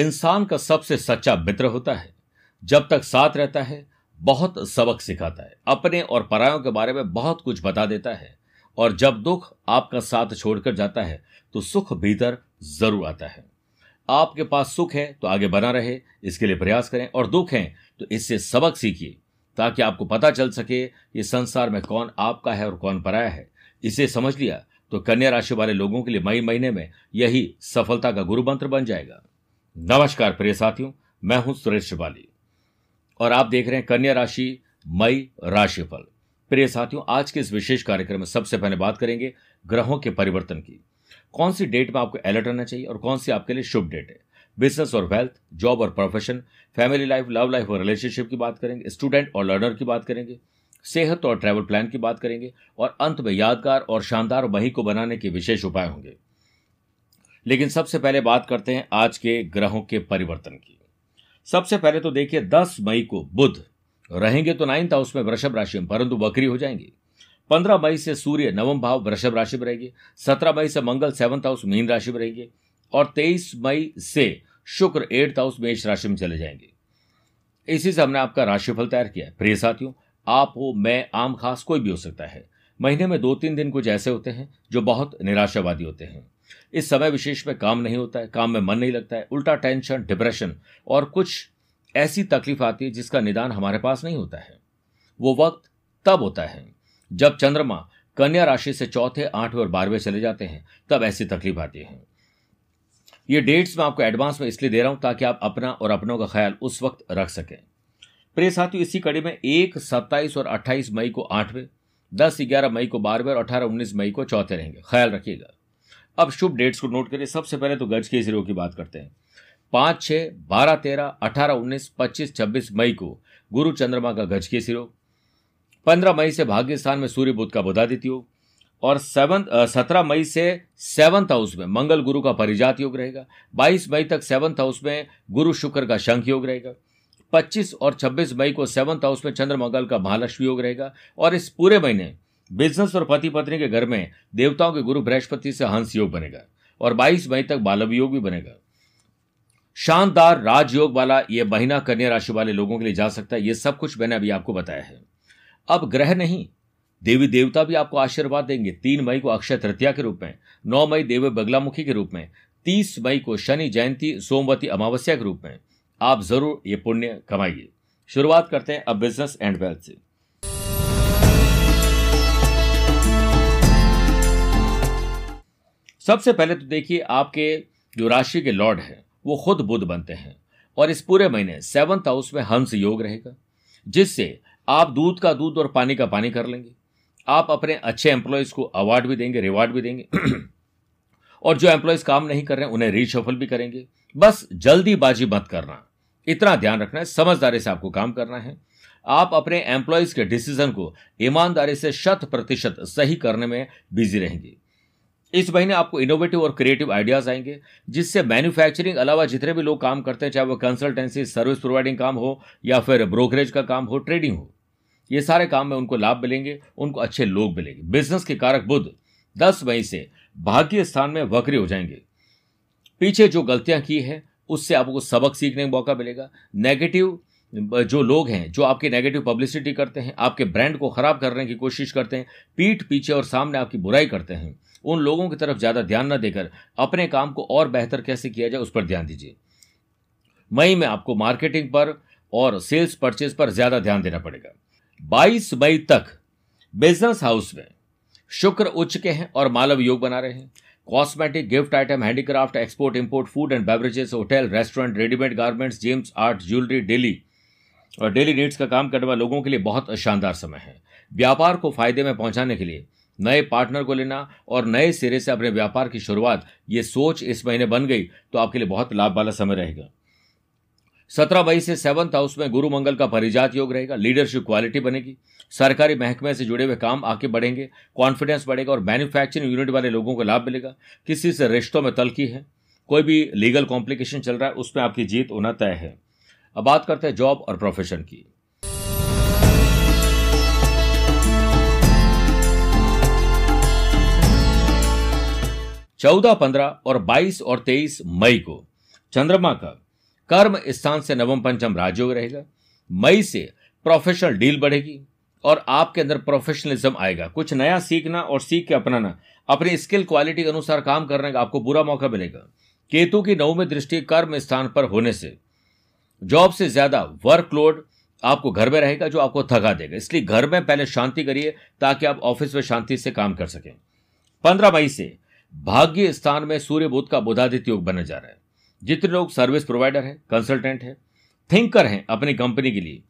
इंसान का सबसे सच्चा मित्र होता है। जब तक साथ रहता है, बहुत सबक सिखाता है। अपने और परायों के बारे में बहुत कुछ बता देता है। और जब दुख आपका साथ छोड़कर जाता है तो सुख भीतर ज़रूर आता है। आपके पास सुख है तो आगे बना रहे, इसके लिए प्रयास करें। और दुख है तो इससे सबक सीखिए, ताकि आपको पता चल सके कि संसार में कौन आपका है और कौन पराया है। इसे समझ लिया तो कन्या राशि वाले लोगों के लिए मई महीने में यही सफलता का गुरु मंत्र बन जाएगा। नमस्कार प्रिय साथियों, मैं हूँ सुरेश शिवाली और आप देख रहे हैं कन्या राशि, मई राशिफल। प्रिय साथियों, आज के इस विशेष कार्यक्रम में सबसे पहले बात करेंगे ग्रहों के परिवर्तन की। कौन सी डेट में आपको अलर्ट रहना चाहिए और कौन सी आपके लिए शुभ डेट है? बिज़नेस और वेल्थ जॉब और profession, family life, love life और रिलेशनशिप की बात करेंगे, स्टूडेंट और लर्नर की बात करेंगे, सेहत और ट्रैवल प्लान की बात करेंगे, और अंत में यादगार और शानदार मही को बनाने के विशेष उपाय होंगे। लेकिन सबसे पहले बात करते हैं आज के ग्रहों के परिवर्तन की। सबसे पहले तो देखिए 10 मई को बुध रहेंगे तो नाइन्थ हाउस में वृषभ राशि में, परंतु बकरी हो जाएँगे। 15 मई से सूर्य नवम भाव वृषभ राशि में रहेंगे 17 मई से मंगल सेवंथ हाउस मीन राशि में रहेंगे, और 23 मई से शुक्र एट्थ हाउस मेष राशि में चले जाएँगे। इसी से हमने आपका राशिफल तैयार किया है। प्रिय साथियों, आप हो, मैं, आम, खास, कोई भी हो सकता है। महीने में दो तीन दिन कुछ ऐसे होते हैं जो बहुत निराशावादी होते हैं। इस समय विशेष में काम नहीं होता है, काम में मन नहीं लगता है, उल्टा टेंशन डिप्रेशन और कुछ ऐसी तकलीफ़ आती है जिसका निदान हमारे पास नहीं होता है। वो वक्त तब होता है जब चंद्रमा कन्या राशि से चौथे, आठवें और बारहवें चले जाते हैं, तब ऐसी तकलीफ़ आती है। ये डेट्स मैं आपको एडवांस में इसलिए दे रहा हूँ ताकि आप अपना और अपनों का ख्याल उस वक्त रख सकें। प्रिय साथियों, इसी कड़ी में एक, सत्ताईस और अट्ठाईस मई को आठवें, दस, ग्यारह मई को बारहवें और अठारह, उन्नीस मई को चौथे रहेंगे। ख्याल रखिएगा। अब शुभ डेट्स को नोट करिए। सबसे पहले तो गज के सिरों की बात करते हैं। पाँच, छह, बारह, तेरह, अठारह, उन्नीस, पच्चीस, छब्बीस मई को गुरु चंद्रमा का गज के सिरो पंद्रह मई से भाग्य स्थान में सूर्य बुद्ध का बुधादित्य योग और सेवन सत्रह मई से सेवंथ हाउस में मंगल गुरु का परिजात योग रहेगा। बाईस मई तक सेवंथ हाउस में गुरु शुक्र का शंख योग रहेगा। पच्चीस और छब्बीस मई को सेवंथ हाउस में चंद्र मंगल का महालक्ष्मी योग रहेगा और इस पूरे महीने बिज़नेस और पति पत्नी के घर में देवताओं के गुरु बृहस्पति से हंस योग बनेगा और 22 मई तक बालव योग भी बनेगा। शानदार राजयोग वाला यह महीना कन्या राशि वाले लोगों के लिए जा सकता है यह सब कुछ मैंने अभी आपको बताया है। अब ग्रह नहीं, देवी देवता भी आपको आशीर्वाद देंगे। तीन मई को अक्षय तृतीया के रूप में, नौ मई देव बगलामुखी के रूप में, तीस मई को शनि जयंती, सोमवती अमावस्या के रूप में। आप ज़रूर ये पुण्य कमाइए। शुरुआत करते हैं अब बिज़नेस एंड वेल्थ से। सबसे पहले तो देखिए आपके जो राशि के लॉर्ड है, वो खुद बुद्ध बनते हैं। और इस पूरे महीने सेवंथ हाउस में हंस योग रहेगा, जिससे आप दूध का दूध और पानी का पानी कर लेंगे। आप अपने अच्छे एम्प्लॉयज़ को अवार्ड भी देंगे रिवार्ड भी देंगे। और जो एम्प्लॉयज़ काम नहीं कर रहे हैं, उन्हें रीशफल भी करेंगे। बस जल्दीबाजी मत करना। इतना ध्यान रखना है, समझदारी से आपको काम करना है। आप अपने एम्प्लॉयज़ के डिसीज़न को ईमानदारी से शत प्रतिशत सही करने में बिज़ी रहेंगे। इस महीने आपको इनोवेटिव और क्रिएटिव आइडियाज़ आएँगे, जिससे मैन्युफैक्चरिंग अलावा जितने भी लोग काम करते हैं, चाहे वो कंसल्टेंसी सर्विस प्रोवाइडिंग काम हो, या फिर ब्रोकरेज का काम हो ट्रेडिंग हो, ये सारे काम में उनको लाभ मिलेंगे, उनको अच्छे लोग मिलेंगे। बिज़नेस के कारक बुद्ध, दस मई से भाग्य स्थान में वक्री हो जाएँगे। पीछे जो गलतियाँ की है, उससे आपको सबक सीखने का मौका मिलेगा। नेगेटिव जो लोग हैं, जो आपकी नेगेटिव पब्लिसिटी करते हैं, आपके ब्रांड को खराब करने की कोशिश करते हैं, पीठ पीछे और सामने आपकी बुराई करते हैं उन लोगों की तरफ़ ज़्यादा ध्यान न देकर अपने काम को और बेहतर कैसे किया जाए उस पर ध्यान दीजिए। मई में आपको मार्केटिंग पर और सेल्स परचेज पर ज़्यादा ध्यान देना पड़ेगा। 22 मई तक बिज़नेस हाउस में शुक्र, उच्च के हैं और मालव योग बना रहे हैं। Cosmetic gift item, handicraft, export, import, food and beverages, hotel, restaurant, readymade garments, gems, art, jewellery, daily और डेली नीड्स का काम करने वाले लोगों के लिए बहुत शानदार समय है। व्यापार को फ़ायदे में पहुँचाने के लिए नए पार्टनर को लेना और नए सिरे से अपने व्यापार की शुरुआत, ये सोच इस महीने बन गई तो आपके लिए बहुत लाभ वाला समय रहेगा। सत्रह मई से सेवंथ हाउस में गुरु मंगल का परिजात योग रहेगा, लीडरशिप क्वालिटी बनेगी, सरकारी महकमे से जुड़े हुए काम आगे बढ़ेंगे कॉन्फिडेंस बढ़ेगा और मैन्युफैक्चरिंग यूनिट वाले लोगों को लाभ मिलेगा। किसी से रिश्तों में तलखी है, कोई भी लीगल कॉम्प्लिकेशन चल रहा है, उसमें आपकी जीत होना तय है। अब बात करते हैं जॉब और प्रोफेशन की। चौदह, पंद्रह और बाईस और तेईस मई को चंद्रमा का कर्म स्थान से नवम पंचम राजयोग रहेगा। मई से प्रोफेशनल डील बढ़ेगी और आपके अंदर प्रोफेशनलिज्म आएगा। कुछ नया सीखना और सीख के अपनाना, अपनी स्किल क्वालिटी के अनुसार काम करने का आपको पूरा मौका मिलेगा। केतु की नवमी दृष्टि कर्म स्थान पर होने से जॉब से ज़्यादा वर्कलोड आपको घर में रहेगा, जो आपको थका देगा। इसलिए घर में पहले शांति करिए ताकि आप ऑफ़िस में शांति से काम कर सकें। पंद्रह मई से भाग्य स्थान में सूर्य बुद्ध का बुधादित्य योग बनने जा रहा है। जितने लोग सर्विस प्रोवाइडर हैं कंसल्टेंट हैं थिंकर हैं अपनी कंपनी के लिए,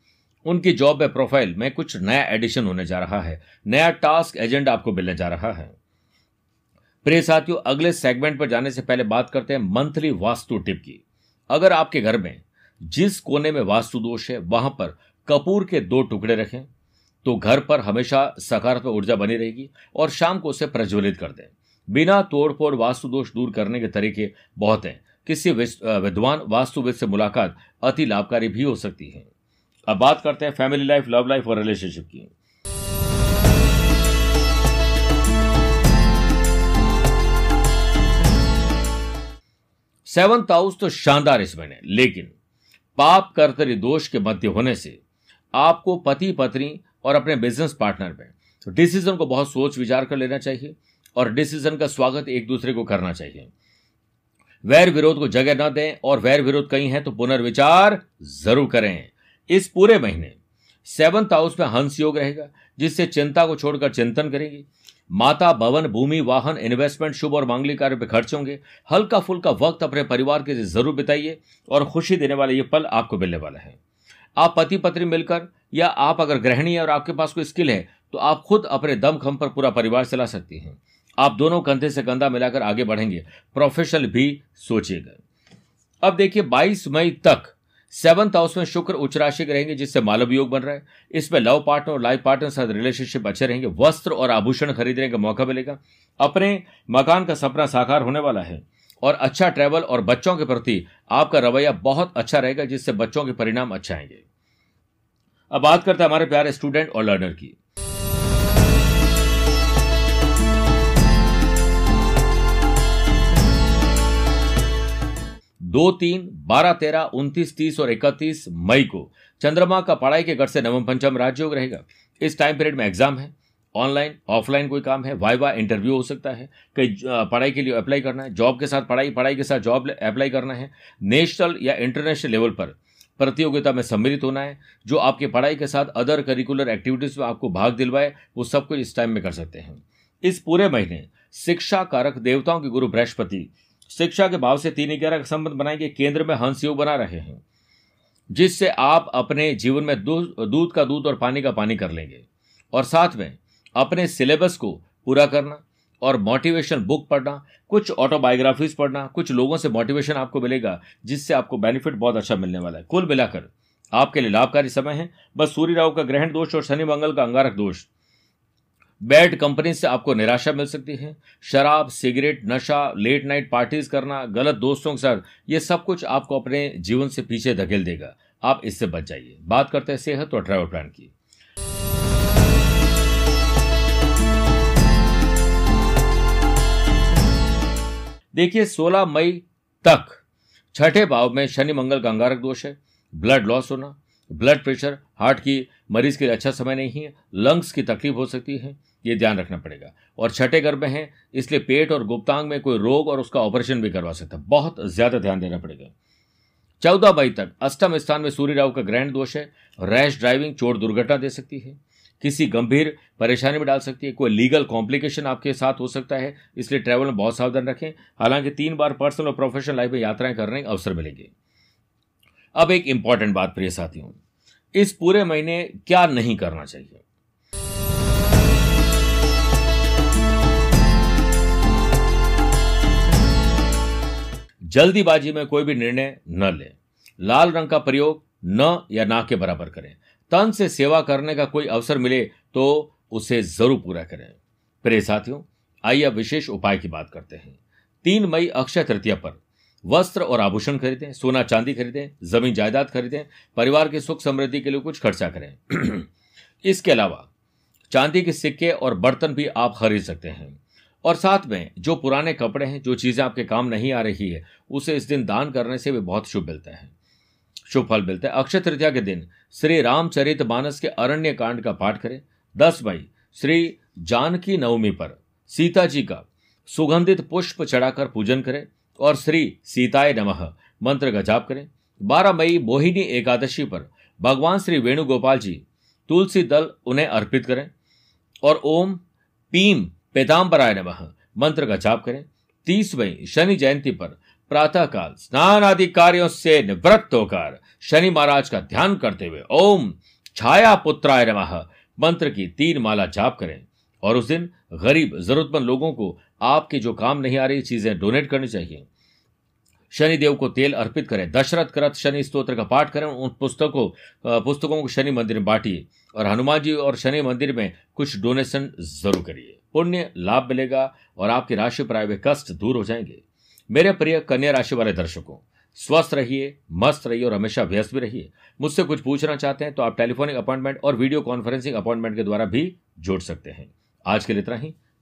उनकी जॉब में प्रोफ़ाइल में कुछ नया एडिशन होने जा रहा है, नया टास्क एजेंडा आपको मिलने जा रहा है। प्रिय साथियों, अगले सेगमेंट पर जाने से पहले बात करते हैं मंथली वास्तु टिप की। अगर आपके घर में जिस कोने में वास्तु दोष है, वहाँ पर कपूर के दो टुकड़े रखें तो घर पर हमेशा सकारात्मक ऊर्जा बनी रहेगी और शाम को उसे प्रज्वलित कर दें। बिना तोड़फोड़ वास्तु दोष दूर करने के तरीके बहुत हैं। किसी विद्वान वास्तुविद से मुलाकात अति लाभकारी भी हो सकती है। अब बात करते हैं फैमिली लाइफ, लव लाइफ और रिलेशनशिप की। सेवंथ हाउस तो शानदार इस महीने लेकिन पाप कर्तरी दोष के मध्य होने से आपको पति, पत्नी और अपने बिज़नेस पार्टनर में डिसीज़न को बहुत सोच विचार कर लेना चाहिए। और डिसीज़न का स्वागत एक दूसरे को करना चाहिए। वैर विरोध को जगह न दें और वैर विरोध कहीं है तो पुनर्विचार ज़रूर करें। इस पूरे महीने सेवंथ हाउस में हंस योग रहेगा, जिससे चिंता को छोड़कर चिंतन करेंगे। माता, भवन, भूमि, वाहन इन्वेस्टमेंट शुभ और मांगलिक कार्य पर खर्च होंगे। हल्का फुल्का वक्त अपने परिवार के ज़रूर बिताइए और खुशी देने वाले ये पल आपको मिलने वाला है। आप पति पत्नी मिलकर या आप अगर गृहिणी है और आपके पास कोई स्किल है तो आप खुद अपने दम खम पर पूरा परिवार चला सकती हैं। आप दोनों कंधे से कंधा मिलाकर आगे बढ़ेंगे। प्रोफेशनल भी सोचिएगा। अब देखिए 22 मई तक सेवंथ हाउस में शुक्र उच्च राशि के रहेंगे, जिससे मालव योग बन रहा है। इसमें लव पार्टनर और लाइफ पार्टनर साथ रिलेशनशिप अच्छे रहेंगे। वस्त्र और आभूषण खरीदने का मौका मिलेगा। अपने मकान का सपना साकार होने वाला है और अच्छा ट्रैवल और बच्चों के प्रति आपका रवैया बहुत अच्छा रहेगा, जिससे बच्चों के परिणाम अच्छा आएँगे। अब बात करते हैं हमारे प्यारे स्टूडेंट और लर्नर की। दो तीन, बारह तेरह, उनतीस, तीस और इकतीस मई को। चंद्रमा का पढ़ाई के घर से नवम पंचम राजयोग रहेगा। इस टाइम पीरियड में एग्ज़ाम है। ऑनलाइन ऑफलाइन कोई काम है। वाइवा इंटरव्यू हो सकता है। कई पढ़ाई के लिए अप्लाई करना है। जॉब के साथ पढ़ाई पढ़ाई के साथ जॉब अप्लाई करना है। नेशनल या इंटरनेशनल लेवल पर प्रतियोगिता में सम्मिलित होना है, जो आपके पढ़ाई के साथ अदर करिकुलर एक्टिविटीज़ में आपको भाग दिलवाए, वो सब कुछ इस टाइम में कर सकते हैं। इस पूरे महीने शिक्षा कारक देवताओं के गुरु बृहस्पति शिक्षा के भाव से तीन ग्यारह का संबंध बनाएँगे केंद्र में हंस योग बना रहे हैं, जिससे आप अपने जीवन में दूध का दूध और पानी का पानी कर लेंगे। और साथ में अपने सिलेबस को पूरा करना और मोटिवेशन बुक पढ़ना, कुछ ऑटोबायोग्राफीज पढ़ना, कुछ लोगों से मोटिवेशन आपको मिलेगा, जिससे आपको बेनिफिट बहुत अच्छा मिलने वाला है। कुल मिलाकर आपके लिए लाभकारी समय है। बस सूर्य राहु का ग्रहण दोष और शनि मंगल का अंगारक दोष। बैड कंपनी से आपको निराशा मिल सकती है। शराब, सिगरेट, नशा, लेट नाइट पार्टीज़ करना, गलत दोस्तों के साथ, ये सब कुछ आपको अपने जीवन से पीछे धकेल देगा। आप इससे बच जाइए। बात करते हैं सेहत और ट्रैवल प्लान की। देखिए 16 मई तक छठे भाव में शनि मंगल का अंगारक दोष है। ब्लड लॉस होना ब्लड प्रेशर, हार्ट की मरीज़ के लिए अच्छा समय नहीं है, लंग्स की तकलीफ़ हो सकती है, ये ध्यान रखना पड़ेगा। और छठे गर्भ में है, इसलिए पेट और गुप्तांग में कोई रोग और उसका ऑपरेशन भी करवा सकता है। बहुत ज़्यादा ध्यान देना पड़ेगा। चौदह मई तक, अष्टम स्थान में सूर्य राहु का ग्रैंड दोष है, रैश ड्राइविंग चोट दुर्घटना दे सकती है, किसी गंभीर परेशानी में डाल सकती है, कोई लीगल कॉम्प्लिकेशन आपके साथ हो सकता है, इसलिए ट्रैवल में बहुत सावधान रखें। हालाँकि तीन बार पर्सनल और प्रोफेशनल लाइफ में यात्राएँ करने का अवसर मिलेंगे। अब एक इंपॉर्टेंट बात प्रिय साथियों, इस पूरे महीने क्या नहीं करना चाहिए? जल्दीबाजी में कोई भी निर्णय न लें। लाल रंग का प्रयोग न या ना के बराबर करें। तन से सेवा करने का कोई अवसर मिले तो उसे ज़रूर पूरा करें। प्रिय साथियों, आइए विशेष उपाय की बात करते हैं। तीन मई अक्षय तृतीया पर वस्त्र और आभूषण खरीदें, सोना चांदी खरीदें, ज़मीन जायदाद खरीदें, परिवार की सुख समृद्धि के लिए कुछ खर्चा करें। इसके अलावा, चांदी के सिक्के और बर्तन भी आप खरीद सकते हैं। और साथ में, जो पुराने कपड़े हैं, जो चीज़ें आपके काम नहीं आ रही है, उसे इस दिन दान करने से भी बहुत शुभ मिलता है। शुभ फल मिलते हैं। अक्षय तृतीया के दिन, श्री रामचरित मानस के अरण्य कांड का पाठ करें। दस मई, श्री जानकी नवमी पर, सीता जी का सुगंधित पुष्प चढ़ाकर पूजन करें। और श्री सीताय नमः। मंत्र का जाप करें। बारह मई मोहिनी एकादशी पर भगवान श्री वेणुगोपाल जी तुलसी दल उन्हें अर्पित करें और ओम पीम पेताम्बराय नमः। मंत्र का जाप करें। तीस मई शनि जयंती पर प्रातः काल स्नान आदि कार्यों से निवृत्त होकर शनि महाराज का ध्यान करते हुए ओम छाया पुत्राय नमः। मंत्र की तीन माला जाप करें और उस दिन गरीब जरूरतमंद लोगों को आपके जो काम नहीं आ रही, चीज़ें डोनेट करनी चाहिए। शनिदेव को तेल अर्पित करें, दशरथ करत शनि स्त्रोत्र का पाठ करें, उन पुस्तकों पुस्तकों को शनि मंदिर में बांटिए और हनुमान जी और शनि मंदिर में कुछ डोनेशन ज़रूर करिए। पुण्य, लाभ मिलेगा और आपकी राशि पर आए हुए कष्ट दूर हो जाएँगे। मेरे प्रिय कन्या राशि वाले दर्शकों, स्वस्थ रहिए, मस्त रहिए और हमेशा व्यस्त भी रहिए। मुझसे कुछ पूछना चाहते हैं तो आप टेलीफोनिक अपॉइंटमेंट और वीडियो कॉन्फ्रेंसिंग अपॉइंटमेंट के द्वारा भी जोड़ सकते हैं। आज के लिए इतना ही।